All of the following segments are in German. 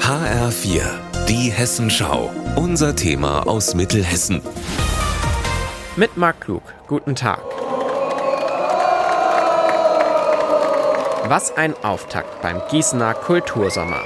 HR4, die Hessenschau. Unser Thema aus Mittelhessen. Mit Marc Klug. Guten Tag. Was ein Auftakt beim Gießener Kultursommer.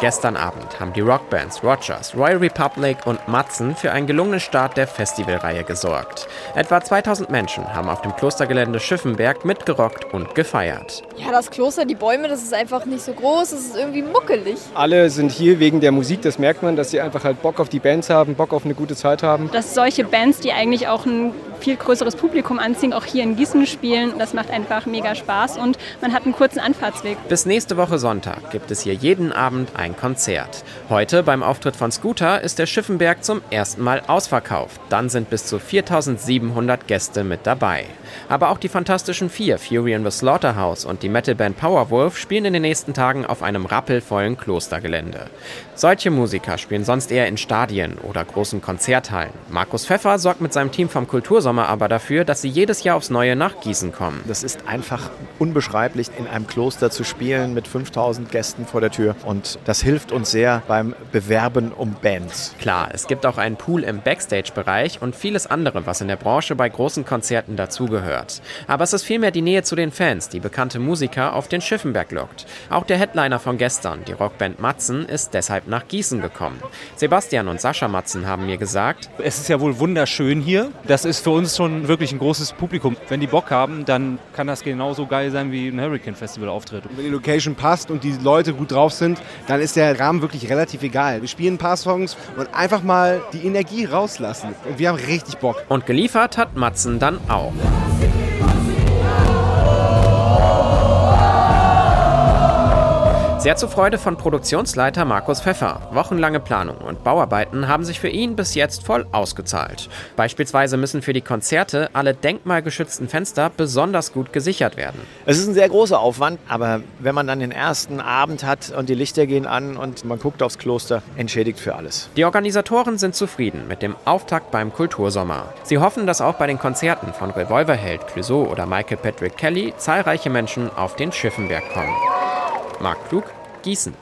Gestern Abend haben die Rockbands Rogers, Royal Republic und Matzen für einen gelungenen Start der Festivalreihe gesorgt. Etwa 2000 Menschen haben auf dem Klostergelände Schiffenberg mitgerockt und gefeiert. Ja, das Kloster, die Bäume, das ist einfach nicht so groß, es ist irgendwie muckelig. Alle sind hier wegen der Musik, das merkt man, dass sie einfach halt Bock auf die Bands haben, Bock auf eine gute Zeit haben. Dass solche Bands, die eigentlich auch ein viel größeres Publikum anziehen, auch hier in Gießen spielen, das macht einfach mega Spaß und man hat einen kurzen Anfahrtsweg. Bis nächste Woche Sonntag gibt es hier jeden Abend ein Konzert. Heute beim Auftritt von Scooter ist der Schiffenberg zum ersten Mal ausverkauft. Dann sind bis zu 4700 Gäste mit dabei. Aber auch die Fantastischen Vier, Fury in the Slaughterhouse und die Metalband Powerwolf spielen in den nächsten Tagen auf einem rappelvollen Klostergelände. Solche Musiker spielen sonst eher in Stadien oder großen Konzerthallen. Markus Pfeffer sorgt mit seinem Team vom Kultursommer aber dafür, dass sie jedes Jahr aufs Neue nach Gießen kommen. Das ist einfach unbeschreiblich, in einem Kloster zu spielen mit 5000 Gästen vor der Tür. Und das hilft uns sehr beim Bewerben um Bands. Klar, es gibt auch einen Pool im Backstage-Bereich und vieles andere, was in der Branche bei großen Konzerten dazugehört. Aber es ist vielmehr die Nähe zu den Fans, die bekannte Musiker auf den Schiffenberg lockt. Auch der Headliner von gestern, die Rockband Matzen, ist deshalb nach Gießen gekommen. Sebastian und Sascha Matzen haben mir gesagt, es ist ja wohl wunderschön hier. Das ist für uns schon wirklich ein großes Publikum. Wenn die Bock haben, dann kann das genauso geil sein wie ein Hurricane Festival Auftritt. Wenn die Location passt und die Leute gut drauf sind, dann ist der Rahmen wirklich relativ egal. Wir spielen ein paar Songs und einfach mal die Energie rauslassen. Und wir haben richtig Bock. Und geliefert hat Matzen dann auch. Sehr zur Freude von Produktionsleiter Markus Pfeffer. Wochenlange Planung und Bauarbeiten haben sich für ihn bis jetzt voll ausgezahlt. Beispielsweise müssen für die Konzerte alle denkmalgeschützten Fenster besonders gut gesichert werden. Es ist ein sehr großer Aufwand, aber wenn man dann den ersten Abend hat und die Lichter gehen an und man guckt aufs Kloster, entschädigt für alles. Die Organisatoren sind zufrieden mit dem Auftakt beim Kultursommer. Sie hoffen, dass auch bei den Konzerten von Revolverheld, Clouseau oder Michael Patrick Kelly zahlreiche Menschen auf den Schiffenberg kommen. Marc Klug, Gießen.